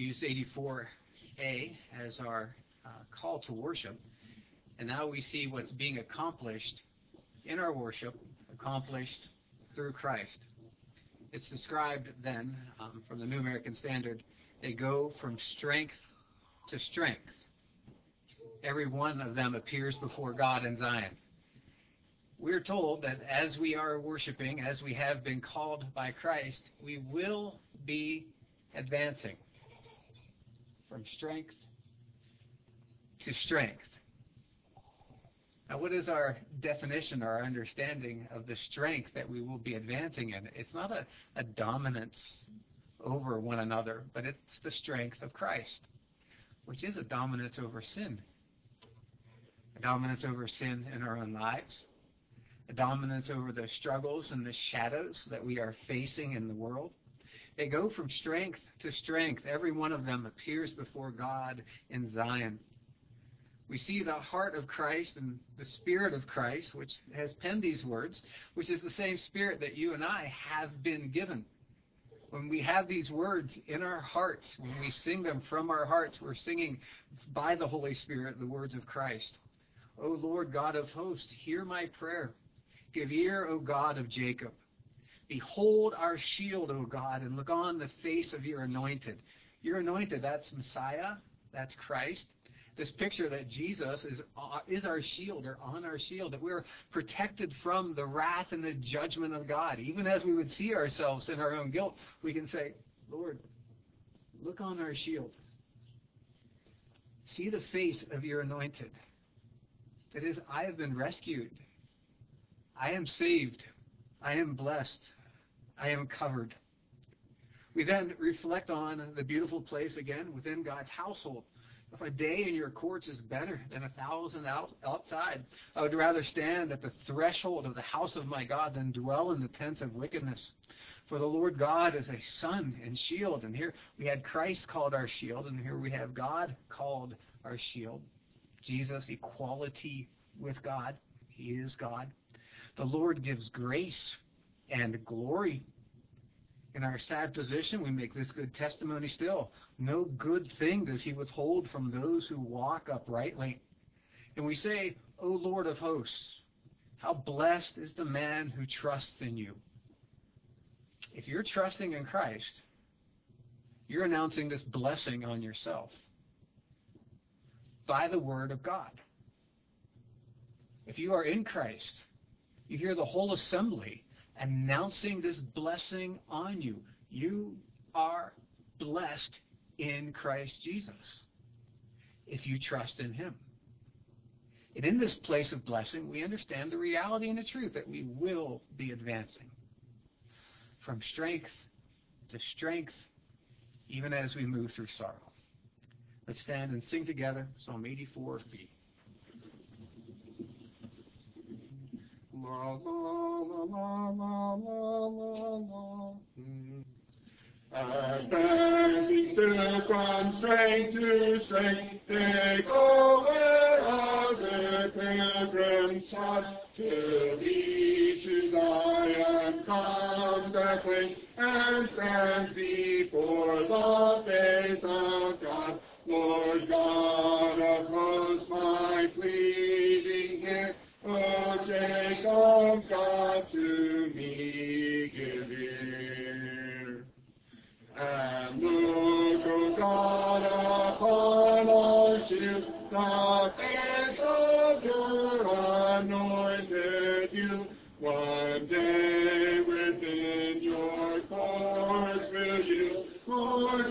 We use 84A as our uh, call to worship. And now we see what's being accomplished in our worship, accomplished through Christ. It's described then um, from the New American Standard, they go from strength to strength. Every one of them appears before God in Zion. We're told that as we are worshiping, as we have been called by Christ, we will be advancing from strength to strength. Now, what is our definition our understanding of the strength that we will be advancing in? It's not a, a dominance over one another, but it's the strength of Christ, which is a dominance over sin. A dominance over sin in our own lives, a dominance over the struggles and the shadows that we are facing in the world. They go from strength to strength. Every one of them appears before God in Zion. We see the heart of Christ and the Spirit of Christ, which has penned these words, which is the same Spirit that you and I have been given. When we have these words in our hearts, when we sing them from our hearts, we're singing by the Holy Spirit the words of Christ. O Lord God of hosts, hear my prayer. Give ear, O God of Jacob. Behold our shield, O God, and look on the face of your anointed. Your anointed, that's Messiah, that's Christ this picture that Jesus is, uh, is our shield or on our shield, that we're protected from the wrath and the judgment of God. Even as we would see ourselves in our own guilt, we can say, Lord, look on our shield. See the face of your anointed. That is, I have been rescued. I am saved. I am blessed. I am covered. We then reflect on the beautiful place again within God's household if a day in your courts is better than a thousand out, outside, I would rather stand at the threshold of the house of my God than dwell in the tents of wickedness. For the Lord God is a sun and shield. And here we had Christ called our shield, and here we have God called our shield. Jesus, equality with God. He is God. The Lord gives grace and glory in our sad position, we make this good testimony still. No good thing does he withhold from those who walk uprightly. And we say, O Lord of hosts, how blessed is the man who trusts in you. If you're trusting in Christ, you're announcing this blessing on yourself by the word of God. If you are in Christ, you hear the whole assembly announcing this blessing on you. You are blessed in Christ Jesus if you trust in Him. And in this place of blessing, we understand the reality and the truth that we will be advancing from strength to strength, even as we move through sorrow. Let's stand and sing together Psalm 84b. La la la la la la la la. Advancing still from strength to strength, they go where other pilgrims trod, till he to Zion comes at length and stands before the face of God. Lord God of hosts, my here, O Jacob, God to me give ear. And look, O God, upon our shield, the face of your anointed you. One day within your courts will you more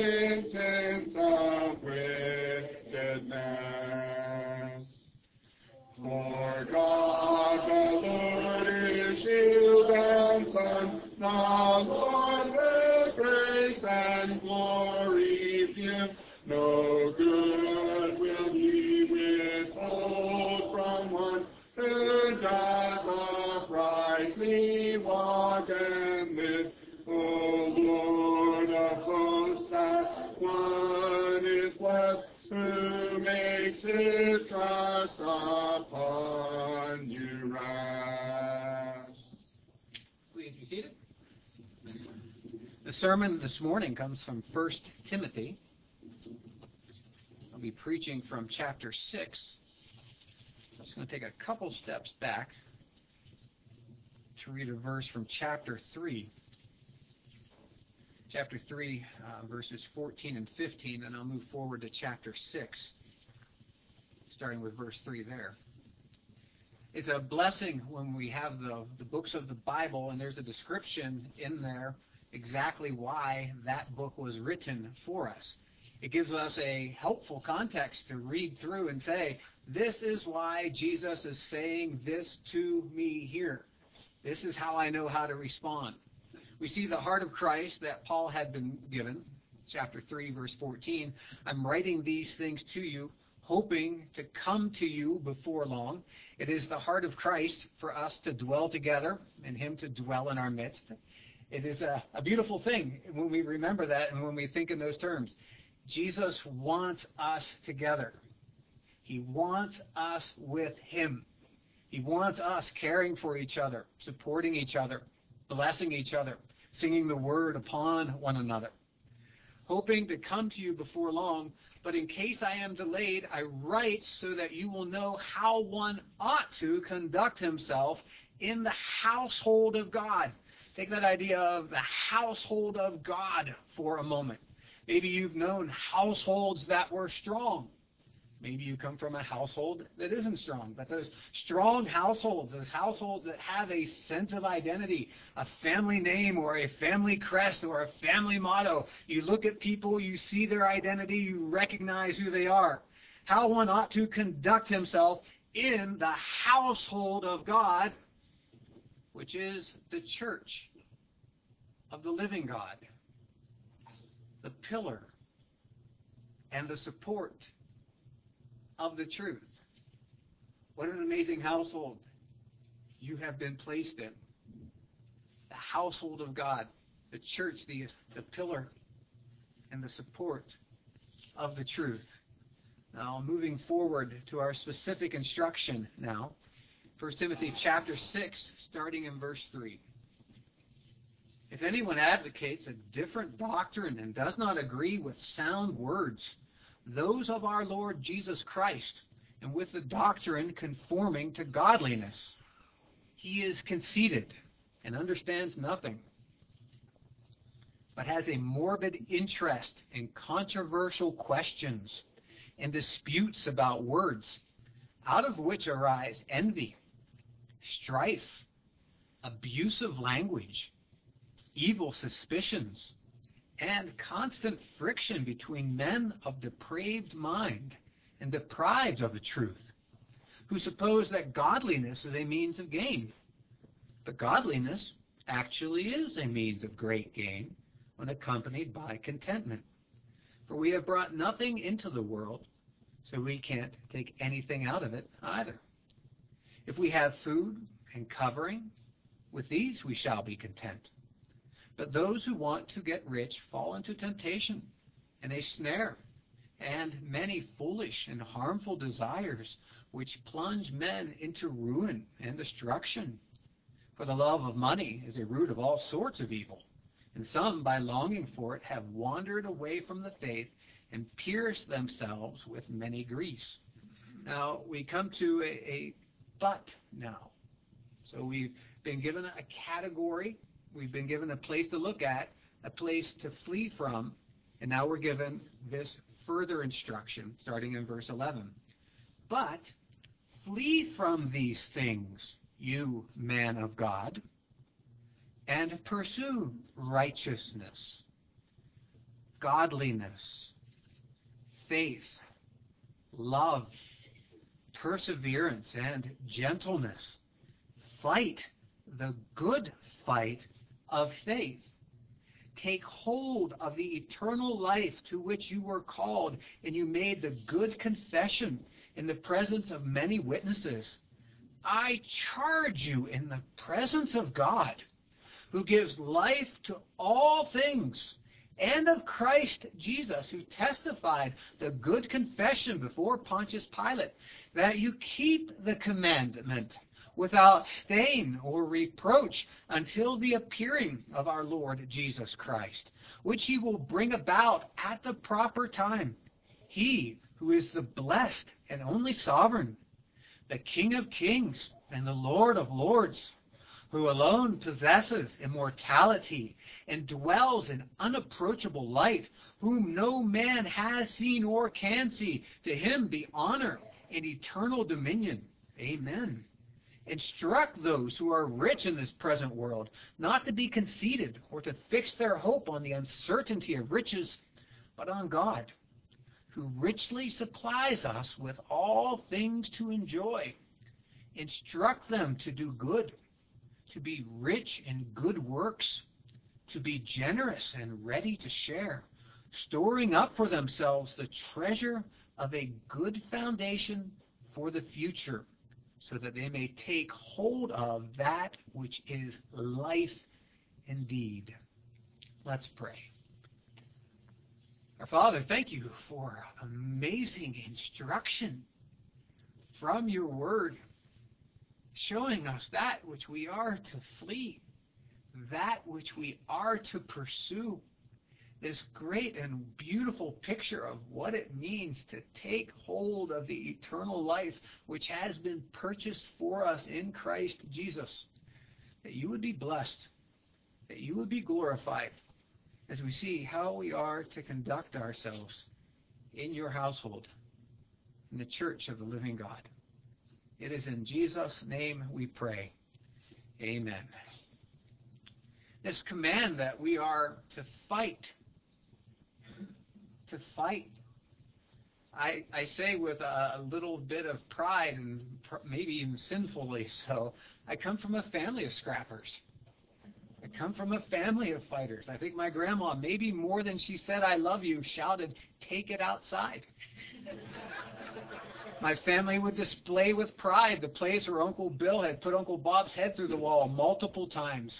dwell sermon this morning comes from 1 Timothy. I'll be preaching from chapter 6. I'm just going to take a couple steps back to read a verse from chapter 3. Chapter 3, uh, verses 14 and 15, and I'll move forward to chapter 6, starting with verse 3 there. It's a blessing when we have the, the books of the Bible, and there's a description in there exactly why that book was written for us. It gives us a helpful context to read through and say, this is why Jesus is saying this to me here. This is how I know how to respond. We see the heart of Christ that Paul had been given, chapter 3, verse 14. I'm writing these things to you, hoping to come to you before long. It is the heart of Christ for us to dwell together and Him to dwell in our midst. It is a, a beautiful thing when we remember that and when we think in those terms. Jesus wants us together. He wants us with Him. He wants us caring for each other, supporting each other, blessing each other, singing the word upon one another. Hoping to come to you before long, but in case I am delayed, I write so that you will know how one ought to conduct himself in the household of God. Take that idea of the household of God for a moment. Maybe you've known households that were strong. Maybe you come from a household that isn't strong, but those strong households, those households that have a sense of identity, a family name or a family crest or a family motto. You look at people, you see their identity, you recognize who they are. How one ought to conduct himself in the household of God, which is the church of the living God, the pillar and the support of the truth. What an amazing household you have been placed in. The household of God, the church, the, the pillar and the support of the truth. Now, moving forward to our specific instruction now. 1 Timothy chapter 6, starting in verse 3. If anyone advocates a different doctrine and does not agree with sound words, those of our Lord Jesus Christ, and with the doctrine conforming to godliness. He is conceited and understands nothing, but has a morbid interest in controversial questions and disputes about words, out of which arise envy, strife, abusive language, evil suspicions, and constant friction between men of depraved mind and deprived of the truth, who suppose that godliness is a means of gain. But godliness actually is a means of great gain when accompanied by contentment. For we have brought nothing into the world, so we can't take anything out of it either. If we have food and covering, with these we shall be content. But those who want to get rich fall into temptation and a snare and many foolish and harmful desires which plunge men into ruin and destruction. For the love of money is a root of all sorts of evil, and some, by longing for it, have wandered away from the faith and pierced themselves with many griefs. Now, we come to a, a but now. So we've been given a category We've been given a place to look at, a place to flee from, and now we're given this further instruction starting in verse 11. But flee from these things, you man of God, and pursue righteousness, godliness, faith, love, perseverance, and gentleness. Fight the good fight of faith. Take hold of the eternal life to which you were called, and you made the good confession in the presence of many witnesses. I charge you in the presence of God, who gives life to all things, and of Christ Jesus, who testified the good confession before Pontius Pilate, that you keep the commandment without stain or reproach until the appearing of our Lord Jesus Christ, which he will bring about at the proper time. He who is the blessed and only sovereign, the King of kings and the Lord of lords, who alone possesses immortality and dwells in unapproachable light, whom no man has seen or can see. To him be honor and eternal dominion. Amen. Instruct those who are rich in this present world not to be conceited or to fix their hope on the uncertainty of riches, but on God, who richly supplies us with all things to enjoy. Instruct them to do good to be rich in good works, to be generous and ready to share, storing up for themselves the treasure of a good foundation for the future, so that they may take hold of that which is life indeed. Let's pray. Our Father, thank you for amazing instruction from your word showing us that which we are to flee, that which we are to pursue. This great and beautiful picture of what it means to take hold of the eternal life which has been purchased for us in Christ Jesus. That you would be blessed, that you would be glorified as we see how we are to conduct ourselves in your household, in the church of the living God. It is in Jesus' name we pray. Amen. This command that we are to fight, to fight. I, I say with a, a little bit of pride and pr- maybe even sinfully so. I come from a family of scrappers. I come from a family of fighters. I think my grandma, maybe more than she said I love you, shouted, Take it outside. My family would display with pride the place where Uncle Bill had put Uncle Bob's head through the wall multiple times.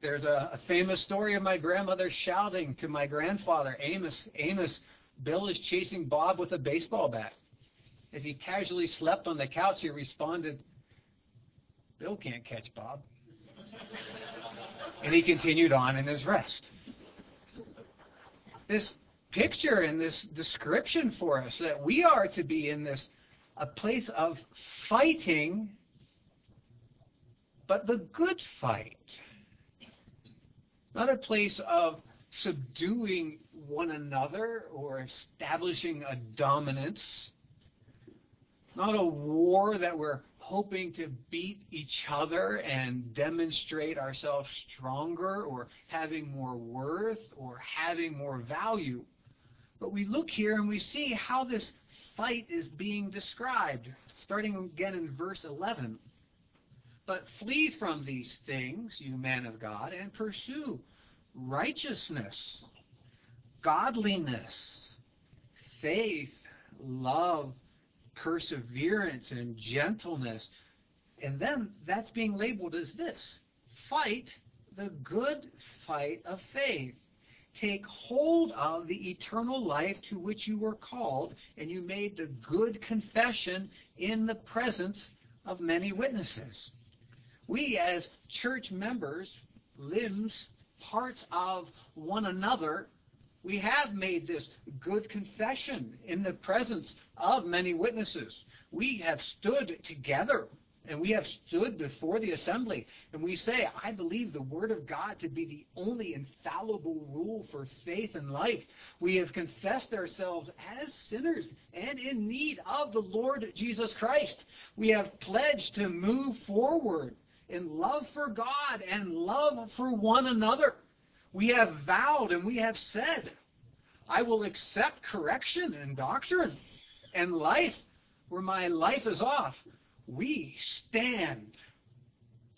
There's a, a famous story of my grandmother shouting to my grandfather, Amos, Amos, Bill is chasing Bob with a baseball bat. As he casually slept on the couch, he responded, Bill can't catch Bob. and he continued on in his rest. This picture and this description for us that we are to be in this a place of fighting, but the good fight. Not a place of subduing one another or establishing a dominance. Not a war that we're hoping to beat each other and demonstrate ourselves stronger or having more worth or having more value. But we look here and we see how this fight is being described, starting again in verse 11. But flee from these things, you man of God, and pursue righteousness, godliness, faith, love, perseverance, and gentleness. And then that's being labeled as this fight the good fight of faith take hold of the eternal life to which you were called, and you made the good confession in the presence of many witnesses. We, as church members, limbs, parts of one another, we have made this good confession in the presence of many witnesses. We have stood together and we have stood before the assembly and we say, I believe the Word of God to be the only infallible rule for faith and life. We have confessed ourselves as sinners and in need of the Lord Jesus Christ. We have pledged to move forward in love for God and love for one another. We have vowed and we have said, I will accept correction and doctrine and life where my life is off we stand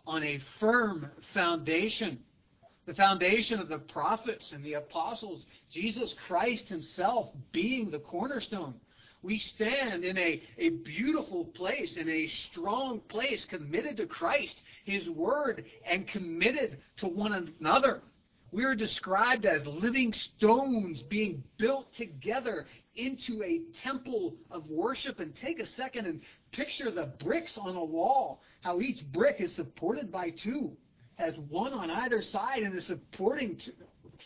on a firm foundation. The foundation of the prophets and the apostles, Jesus Christ himself being the cornerstone. We stand in a, a beautiful place, in a strong place, committed to Christ, His Word, and committed to one another. We are described as living stones being built together into a temple of worship. And take a second and picture the bricks on a wall, how each brick is supported by two, has one on either side, and is supporting two,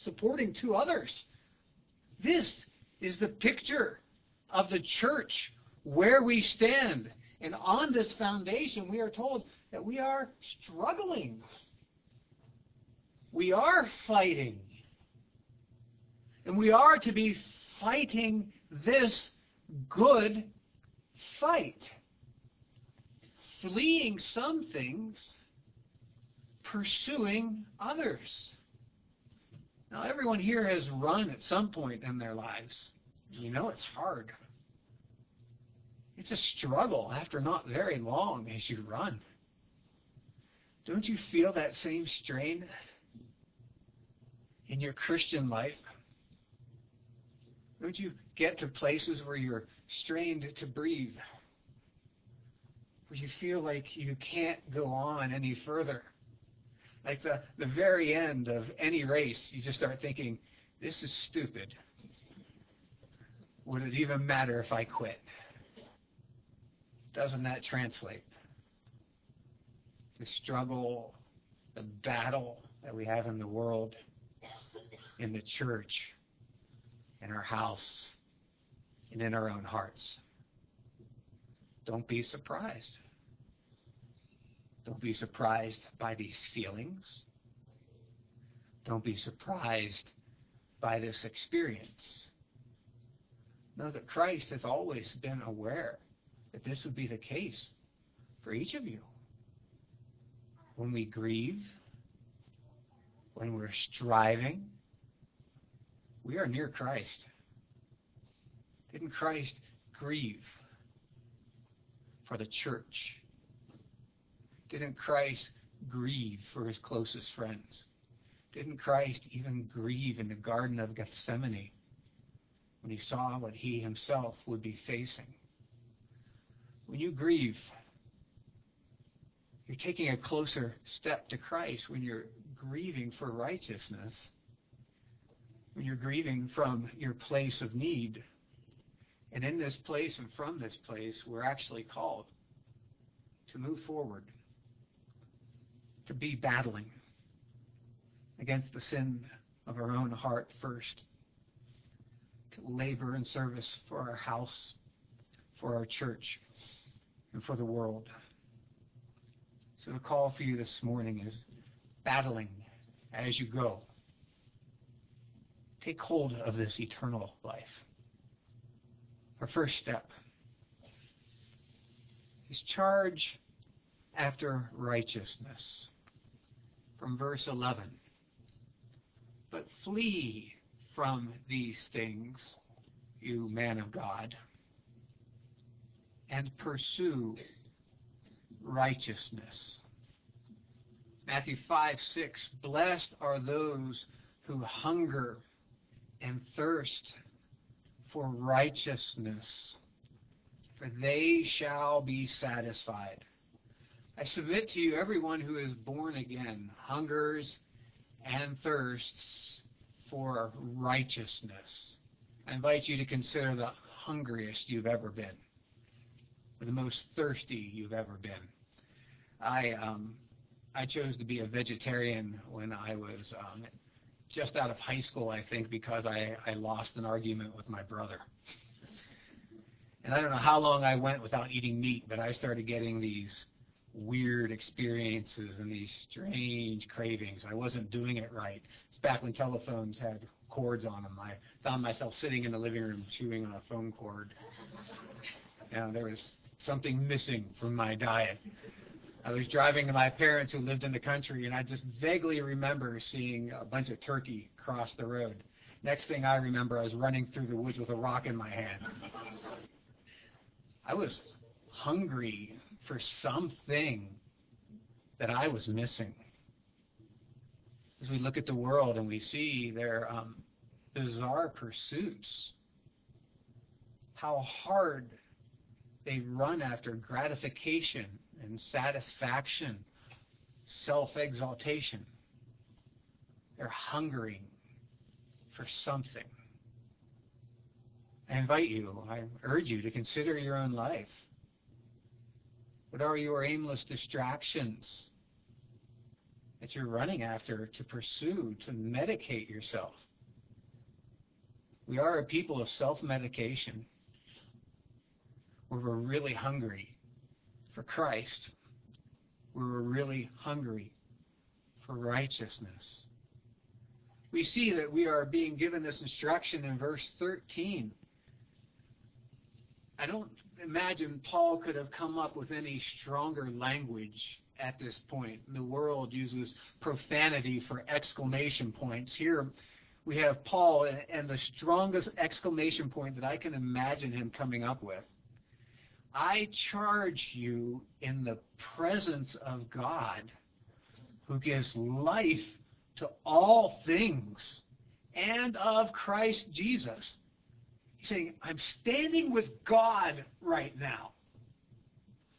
supporting two others. This is the picture of the church where we stand. And on this foundation, we are told that we are struggling. We are fighting. And we are to be fighting this good fight. Fleeing some things, pursuing others. Now, everyone here has run at some point in their lives. You know it's hard. It's a struggle after not very long as you run. Don't you feel that same strain in your Christian life? Don't you get to places where you're strained to breathe? Where you feel like you can't go on any further? Like the, the very end of any race, you just start thinking, this is stupid. Would it even matter if I quit? Doesn't that translate? The struggle, the battle that we have in the world, in the church, in our house, and in our own hearts. Don't be surprised. Don't be surprised by these feelings. Don't be surprised by this experience. Know that Christ has always been aware that this would be the case for each of you. When we grieve, when we're striving, we are near Christ. Didn't Christ grieve for the church? Didn't Christ grieve for his closest friends? Didn't Christ even grieve in the Garden of Gethsemane when he saw what he himself would be facing? When you grieve, you're taking a closer step to Christ when you're grieving for righteousness, when you're grieving from your place of need. And in this place and from this place, we're actually called to move forward, to be battling against the sin of our own heart first, to labor in service for our house, for our church, and for the world. So the call for you this morning is battling as you go. Take hold of this eternal life. Our first step is charge after righteousness. From verse 11. But flee from these things, you man of God, and pursue righteousness. Matthew 5 6 Blessed are those who hunger and thirst for righteousness, for they shall be satisfied. I submit to you, everyone who is born again hungers and thirsts for righteousness. I invite you to consider the hungriest you've ever been, the most thirsty you've ever been. I um, I chose to be a vegetarian when I was um, just out of high school, I think, because I, I lost an argument with my brother. And I don't know how long I went without eating meat, but I started getting these weird experiences and these strange cravings. I wasn't doing it right. It's back when telephones had cords on them. I found myself sitting in the living room chewing on a phone cord. You know, there was something missing from my diet. I was driving to my parents who lived in the country, and I just vaguely remember seeing a bunch of turkey cross the road. Next thing I remember, I was running through the woods with a rock in my hand. I was hungry for something that I was missing. As we look at the world and we see their um, bizarre pursuits, how hard they run after gratification and satisfaction, self exaltation. They're hungering for something. I invite you, I urge you to consider your own life. What are your aimless distractions that you're running after to pursue, to medicate yourself? We are a people of self medication where we're really hungry for Christ, where we're really hungry for righteousness. We see that we are being given this instruction in verse 13. I don't imagine Paul could have come up with any stronger language at this point. The world uses profanity for exclamation points. Here we have Paul, and the strongest exclamation point that I can imagine him coming up with. I charge you in the presence of God who gives life to all things and of Christ Jesus. He's saying, I'm standing with God right now.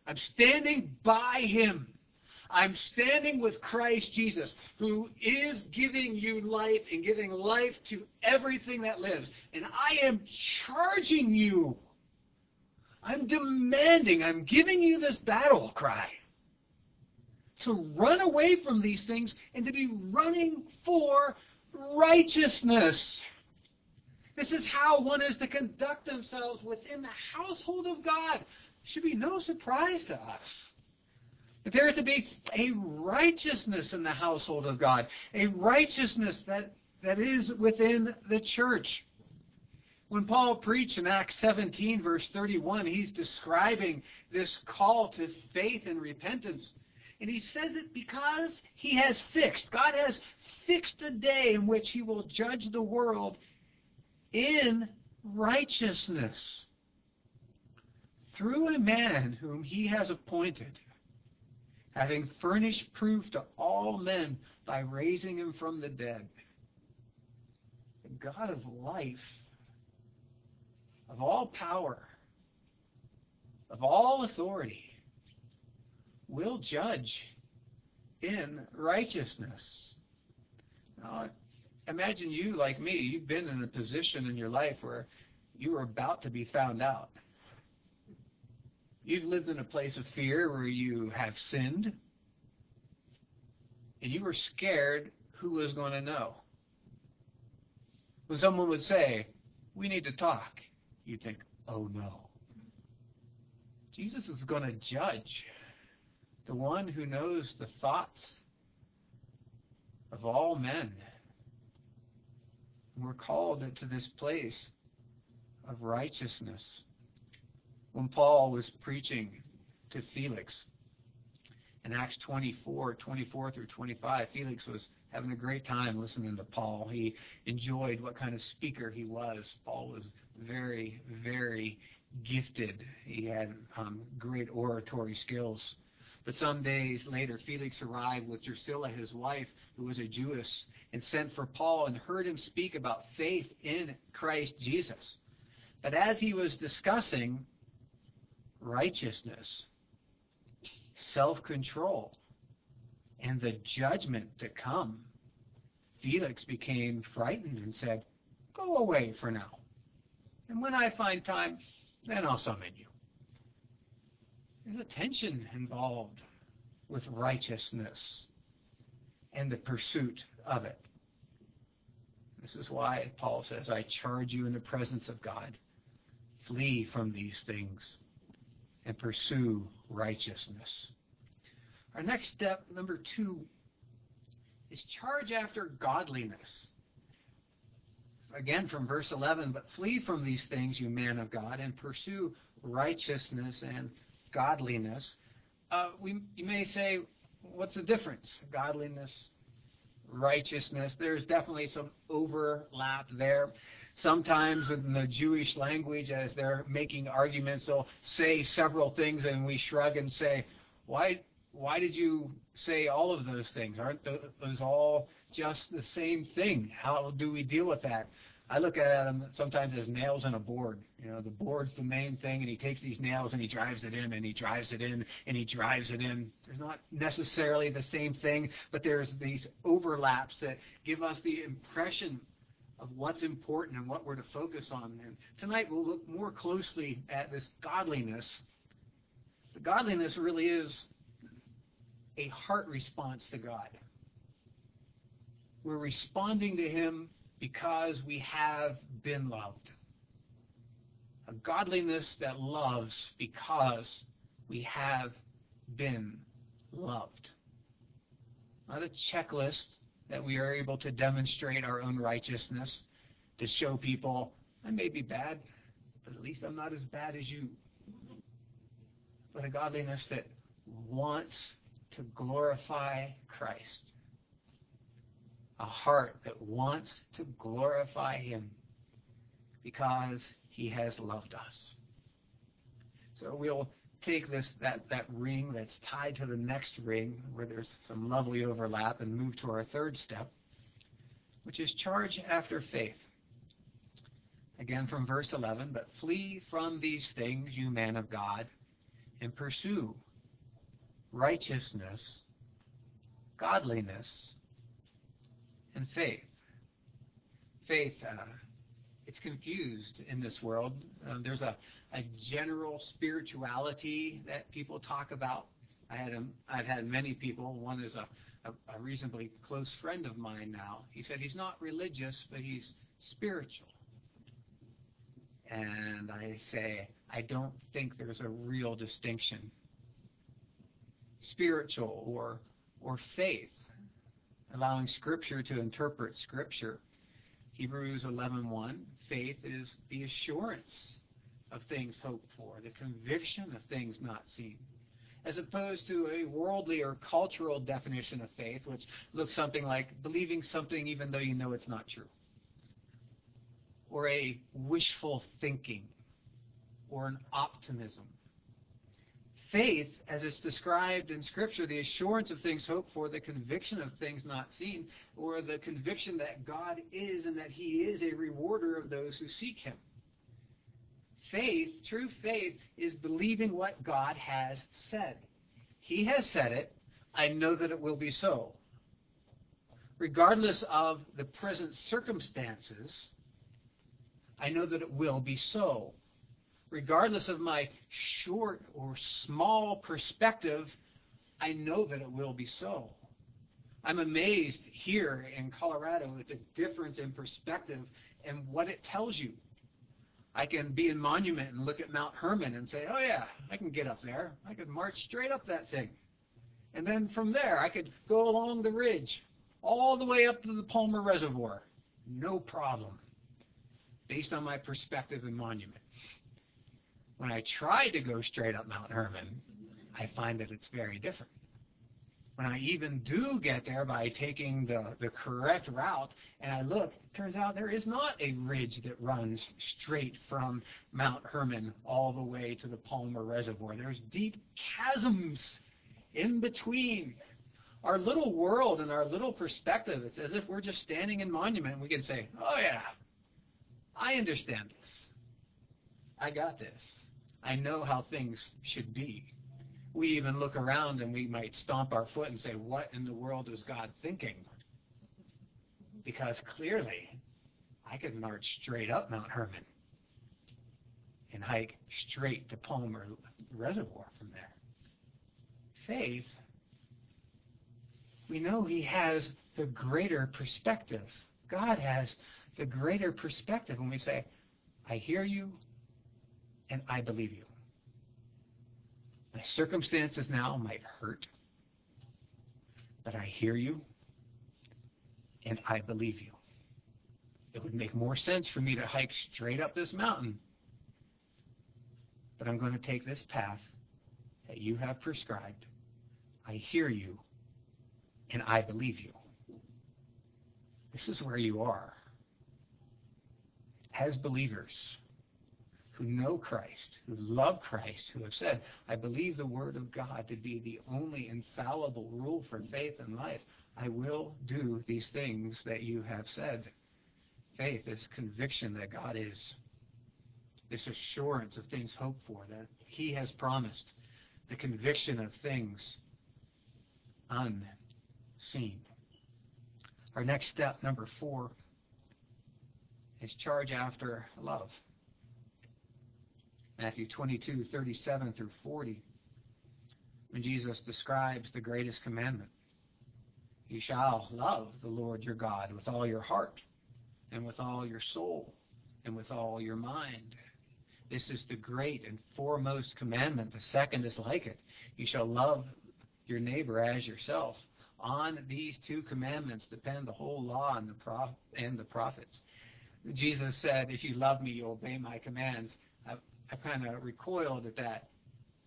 I'm standing by Him. I'm standing with Christ Jesus, who is giving you life and giving life to everything that lives. And I am charging you. I'm demanding, I'm giving you this battle cry to run away from these things and to be running for righteousness. This is how one is to conduct themselves within the household of God. It should be no surprise to us. That there is to be a righteousness in the household of God, a righteousness that, that is within the church. When Paul preached in Acts 17, verse 31, he's describing this call to faith and repentance. And he says it because he has fixed, God has fixed a day in which he will judge the world in righteousness through a man whom he has appointed, having furnished proof to all men by raising him from the dead. The God of life, of all power, of all authority, will judge in righteousness. Now, imagine you, like me, you've been in a position in your life where you were about to be found out. You've lived in a place of fear where you have sinned, and you were scared who was going to know. When someone would say, We need to talk, you'd think, Oh no. Jesus is going to judge the one who knows the thoughts of all men. We're called into this place of righteousness. When Paul was preaching to Felix in Acts 24, 24 through 25, Felix was having a great time listening to Paul. He enjoyed what kind of speaker he was. Paul was very, very gifted. He had um, great oratory skills. But some days later, Felix arrived with Drusilla, his wife, who was a Jewess, and sent for Paul and heard him speak about faith in Christ Jesus. But as he was discussing righteousness, self control, and the judgment to come, Felix became frightened and said, Go away for now. And when I find time, then I'll summon you. There's a tension involved with righteousness and the pursuit of it. This is why Paul says, I charge you in the presence of God. Flee from these things and pursue righteousness. Our next step, number two, is charge after godliness. Again from verse 11, but flee from these things, you man of God, and pursue righteousness and godliness. Uh, we, you may say, what's the difference? Godliness, righteousness. There's definitely some overlap there. Sometimes in the Jewish language, as they're making arguments, they'll say several things, and we shrug and say, "Why? Why did you say all of those things? Aren't those all just the same thing? How do we deal with that?" I look at them sometimes as nails in a board. You know, the board's the main thing, and he takes these nails and he drives it in, and he drives it in, and he drives it in. They're not necessarily the same thing, but there's these overlaps that give us the impression of what's important and what we're to focus on. And tonight we'll look more closely at this godliness. The godliness really is a heart response to God. We're responding to Him because we have been loved. A godliness that loves because we have been loved. Not a checklist that we are able to demonstrate our own righteousness to show people, I may be bad, but at least I'm not as bad as you. But a godliness that wants to glorify Christ a heart that wants to glorify Him because He has loved us. So we'll take this that, that ring that's tied to the next ring where there's some lovely overlap and move to our third step, which is charge after faith. Again from verse 11, but flee from these things, you man of God, and pursue righteousness, godliness, and faith. Faith, uh, it's confused in this world. Um, there's a, a general spirituality that people talk about. I had a, I've had many people. One is a, a, a reasonably close friend of mine now. He said he's not religious, but he's spiritual. And I say, I don't think there's a real distinction. Spiritual or or faith allowing Scripture to interpret Scripture. Hebrews 11:1, faith is the assurance of things hoped for, the conviction of things not seen, as opposed to a worldly or cultural definition of faith, which looks something like believing something even though you know it's not true, or a wishful thinking, or an optimism faith, as it's described in Scripture, the assurance of things hoped for, the conviction of things not seen, or the conviction that God is and that He is a rewarder of those who seek Him. Faith, true faith, is believing what God has said. He has said it. I know that it will be so. Regardless of the present circumstances, I know that it will be so regardless of my short or small perspective, I know that it will be so. I'm amazed here in Colorado at the difference in perspective and what it tells you. I can be in Monument and look at Mount Herman and say, oh yeah, I can get up there. I could march straight up that thing. And then from there, I could go along the ridge all the way up to the Palmer Reservoir. No problem. Based on my perspective in Monument. When I try to go straight up Mount Herman, I find that it's very different. When I even do get there by taking the, the correct route and I look, it turns out there is not a ridge that runs straight from Mount Herman all the way to the Palmer Reservoir. There's deep chasms in between. Our little world and our little perspective, it's as if we're just standing in Monument and we can say, oh yeah, I understand this. I got this. I know how things should be. We even look around and we might stomp our foot and say, What in the world is God thinking? Because clearly, I could march straight up Mount Herman and hike straight to Palmer Reservoir from there. Faith, we know He has the greater perspective. God has the greater perspective when we say, I hear you, and I believe you. My circumstances now might hurt, but I hear you, and I believe you. It would make more sense for me to hike straight up this mountain, but I'm going to take this path that you have prescribed. I hear you, and I believe you. This is where you are. As believers, who know Christ, who love Christ, who have said, I believe the Word of God to be the only infallible rule for faith and life. I will do these things that you have said. faith, is conviction that God is, this assurance of things hoped for, that He has promised, the conviction of things unseen. Our next step, number four, is charge after love. Matthew 22, 37 through 40, when Jesus describes the greatest commandment. You shall love the Lord your God with all your heart, and with all your soul, and with all your mind. This is the great and foremost commandment. The second is like it. You shall love your neighbor as yourself. On these two commandments depend the whole law and the, and the prophets. Jesus said, If you love me, you obey my commands. I've kind of recoiled at that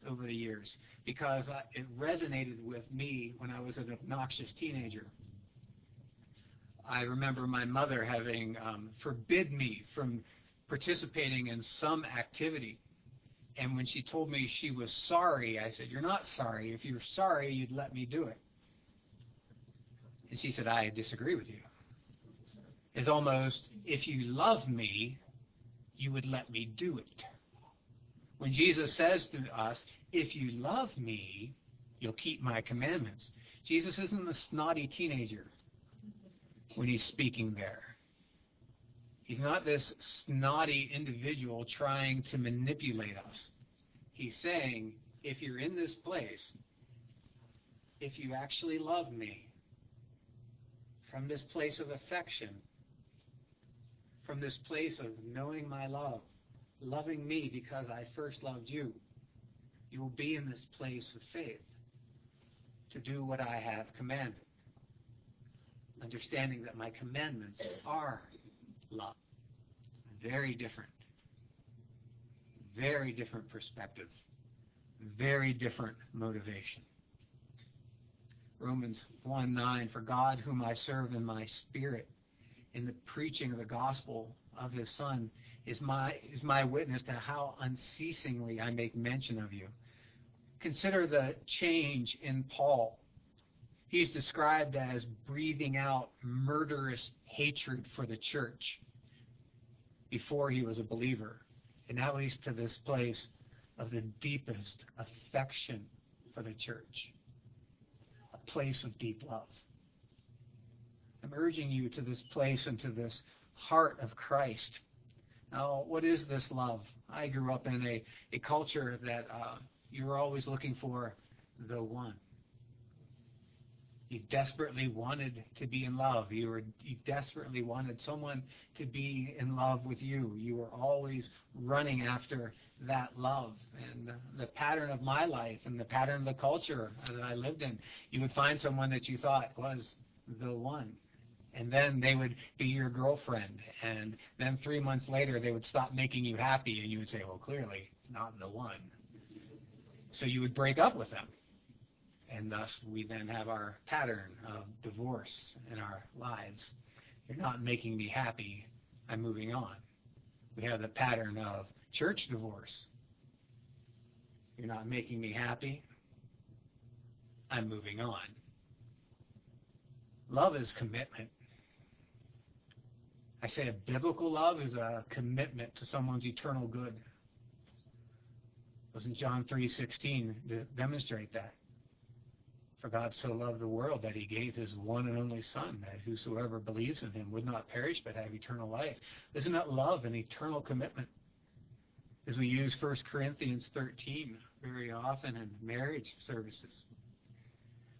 over the years because I, it resonated with me when I was an obnoxious teenager. I remember my mother having um, forbid me from participating in some activity. And when she told me she was sorry, I said, You're not sorry. If you're sorry, you'd let me do it. And she said, I disagree with you. It's almost, if you love me, you would let me do it. When Jesus says to us, if you love me, you'll keep my commandments. Jesus isn't a snotty teenager when he's speaking there. He's not this snotty individual trying to manipulate us. He's saying, if you're in this place, if you actually love me, from this place of affection, from this place of knowing my love, loving me because I first loved you, you will be in this place of faith to do what I have commanded. Understanding that my commandments are love. Very different. Very different perspective. Very different motivation. Romans 1 9, for God, whom I serve in my spirit, in the preaching of the gospel of his Son, is my, is my witness to how unceasingly I make mention of you. Consider the change in Paul. He's described as breathing out murderous hatred for the church before he was a believer. And now he's to this place of the deepest affection for the church, a place of deep love. I'm urging you to this place and to this heart of Christ. Now, what is this love? I grew up in a, a culture that uh, you were always looking for the one. You desperately wanted to be in love. You were you desperately wanted someone to be in love with you. You were always running after that love. And the pattern of my life and the pattern of the culture that I lived in, you would find someone that you thought was the one. And then they would be your girlfriend. And then three months later, they would stop making you happy, and you would say, well, clearly, not the one. So you would break up with them. And thus, we then have our pattern of divorce in our lives. You're not making me happy. I'm moving on. We have the pattern of church divorce. You're not making me happy. I'm moving on. Love is commitment. I say a biblical love is a commitment to someone's eternal good. Doesn't John 3:16 demonstrate that? For God so loved the world that he gave his one and only Son, that whosoever believes in him would not perish but have eternal life. Isn't that love an eternal commitment? As we use 1 Corinthians 13 very often in marriage services,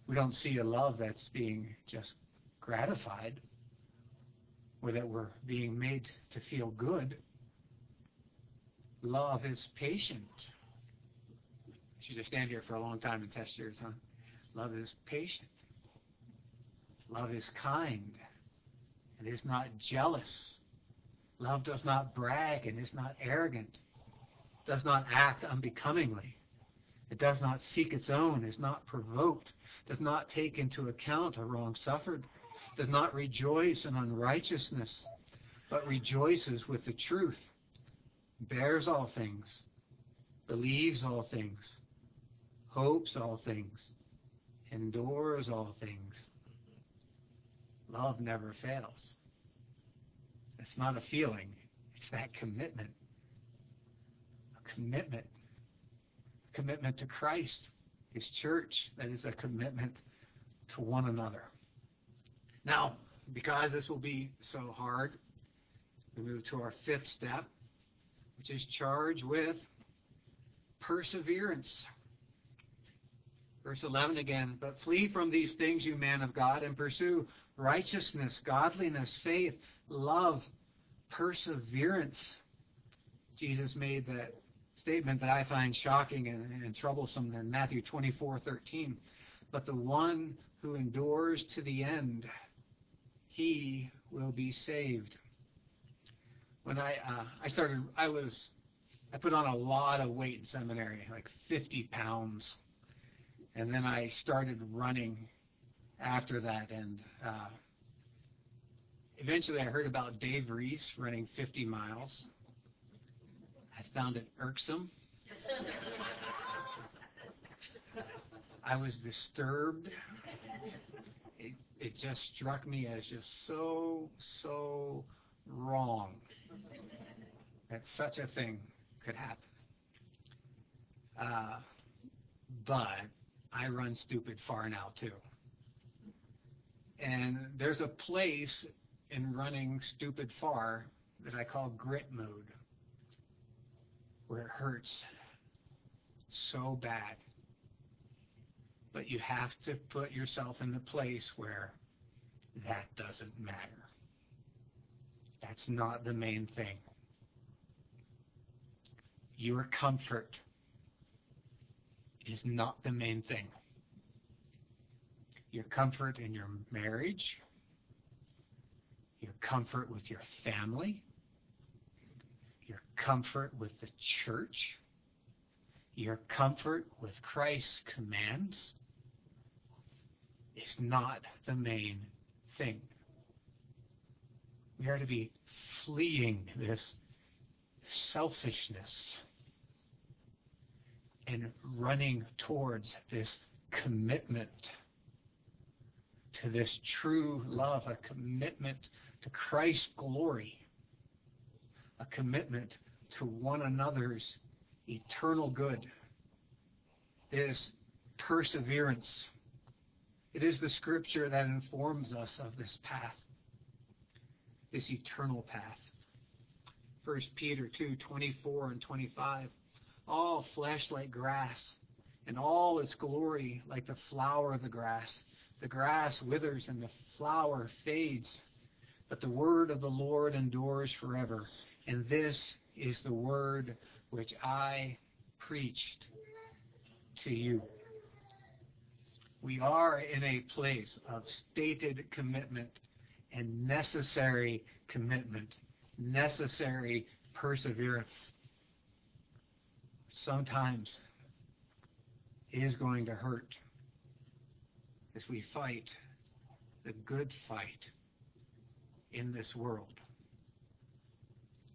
we don't see a love that's being just gratified or that we're being made to feel good. Love is patient. I should just stand here for a long time and test yours, huh? Love is patient. Love is kind. It is not jealous. Love does not brag and is not arrogant. Does not act unbecomingly. It does not seek its own, is not provoked, does not take into account a wrong suffered, does not rejoice in unrighteousness, but rejoices with the truth, bears all things, believes all things, hopes all things, endures all things. Love never fails. It's not a feeling. It's that commitment. A commitment. A commitment to Christ, His church. That is a commitment to one another. Now, because this will be so hard, we move to our fifth step, which is charged with perseverance. Verse 11 again, but flee from these things, you man of God, and pursue righteousness, godliness, faith, love, perseverance. Jesus made that statement that I find shocking and, and troublesome in Matthew 24:13. But the one who endures to the end, he will be saved. When I uh, I started, I was I put on a lot of weight in seminary, like 50 pounds, and then I started running after that, and uh, eventually I heard about Dave Reese running 50 miles. I found it irksome. I was disturbed. It, just struck me as just so, so wrong that such a thing could happen. Uh, but I run stupid far now too. And there's a place in running stupid far that I call grit mode, where it hurts so bad. But you have to put yourself in the place where that doesn't matter. That's not the main thing. Your comfort is not the main thing. Your comfort in your marriage, your comfort with your family, your comfort with the church, your comfort with Christ's commands is not the main thing. We are to be fleeing this selfishness and running towards this commitment to this true love, a commitment to Christ's glory, a commitment to one another's eternal good. This perseverance. It is the scripture that informs us of this path, this eternal path. 1 Peter 2 24 and 25 all flesh like grass, and all its glory like the flower of the grass. The grass withers and the flower fades, but the word of the Lord endures forever. And this is the word which I preached to you. We are in a place of stated commitment and necessary commitment, necessary perseverance sometimes is going to hurt as we fight the good fight in this world.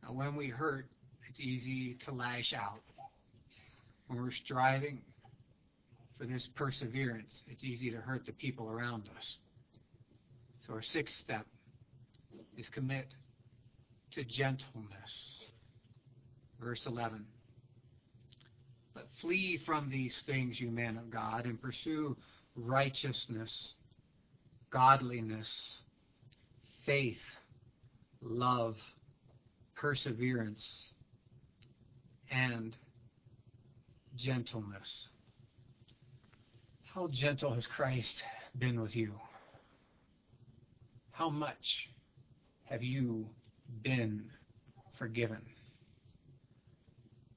Now, when we hurt, it's easy to lash out. When we're striving for this perseverance, it's easy to hurt the people around us. So, our sixth step is commit to gentleness. Verse 11. But flee from these things, you men of God, and pursue righteousness, godliness, faith, love, perseverance, and gentleness. How gentle has Christ been with you? How much have you been forgiven?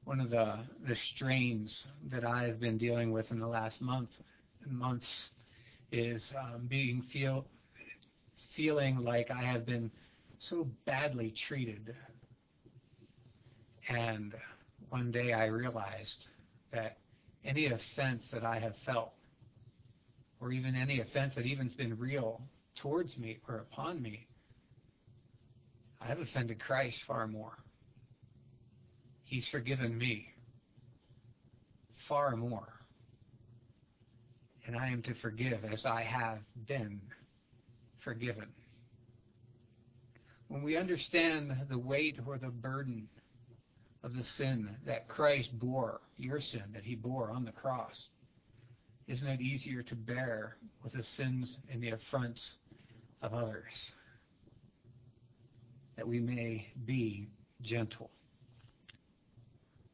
one of the the strains that I've been dealing with in the last month months is um, being feel feeling like I have been so badly treated. And one day I realized that any offense that I have felt, or even any offense that even's been real towards me or upon me, I have offended Christ far more. He's forgiven me far more. And I am to forgive as I have been forgiven. when we understand the weight or the burden of the sin that Christ bore, your sin that he bore on the cross, isn't it easier to bear with the sins and the affronts of others? That we may be gentle.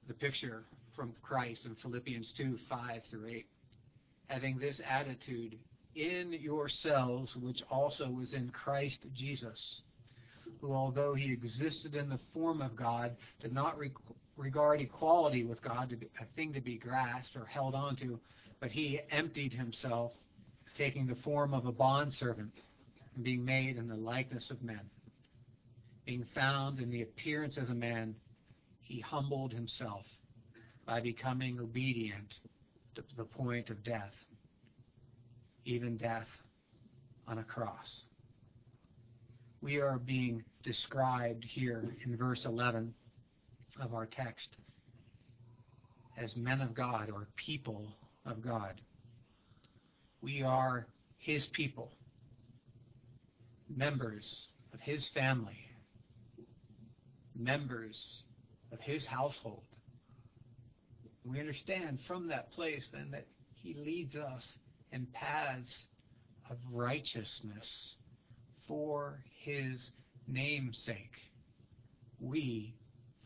The picture from Christ in Philippians 2 5 through 8. Having this attitude in yourselves, which also was in Christ Jesus, who, although he existed in the form of God, did not re- regard equality with God to be a thing to be grasped or held onto, but he emptied himself, taking the form of a bondservant and being made in the likeness of men. Being found in the appearance as a man, he humbled himself by becoming obedient to the point of death, even death on a cross. We are being described here in verse 11 of our text as men of God or people of God. We are His people, members of His family, members of His household. We understand from that place then that He leads us in paths of righteousness for His name's sake. We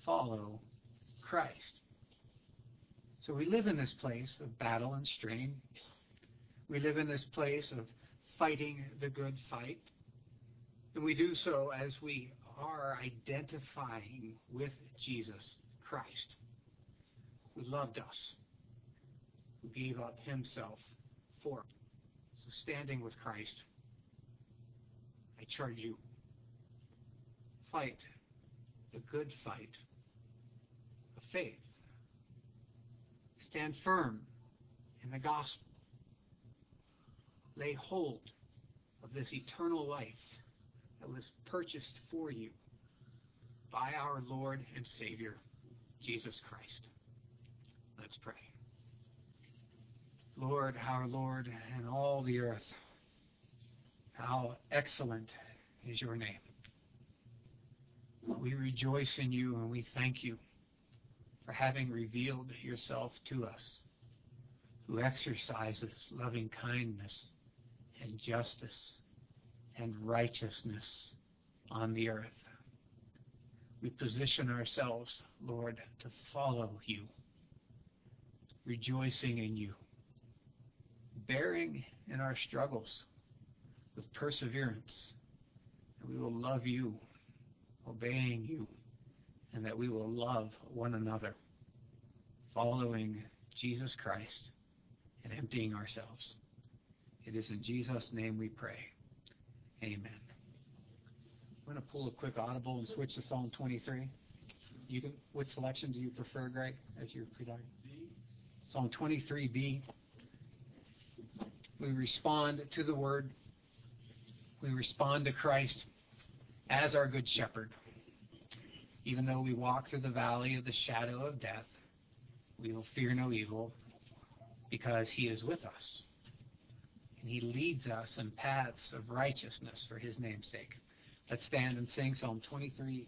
follow Christ. So we live in this place of battle and strain. We live in this place of fighting the good fight. And we do so as we are identifying with Jesus Christ, who loved us, who gave up himself for us. So standing with Christ, I charge you, fight the good fight of faith. Stand firm in the gospel. Lay hold of this eternal life that was purchased for you by our Lord and Savior, Jesus Christ. Let's pray. Lord, our Lord, and all the earth, how excellent is your name. We rejoice in you and we thank you for having revealed yourself to us, who exercises loving kindness and justice and righteousness on the earth. We position ourselves, Lord, to follow you, rejoicing in you, bearing in our struggles with perseverance. And we will love you, obeying you, and that we will love one another, following Jesus Christ and emptying ourselves. It is in Jesus' name we pray. Amen. I'm going to pull a quick audible and switch to Psalm 23. You can, which selection do you prefer, Greg, as your presiding? Psalm 23b. We respond to the word. We respond to Christ as our good shepherd. Even though we walk through the valley of the shadow of death, we will fear no evil because he is with us. And he leads us in paths of righteousness for his name's sake. Let's stand and sing Psalm 23.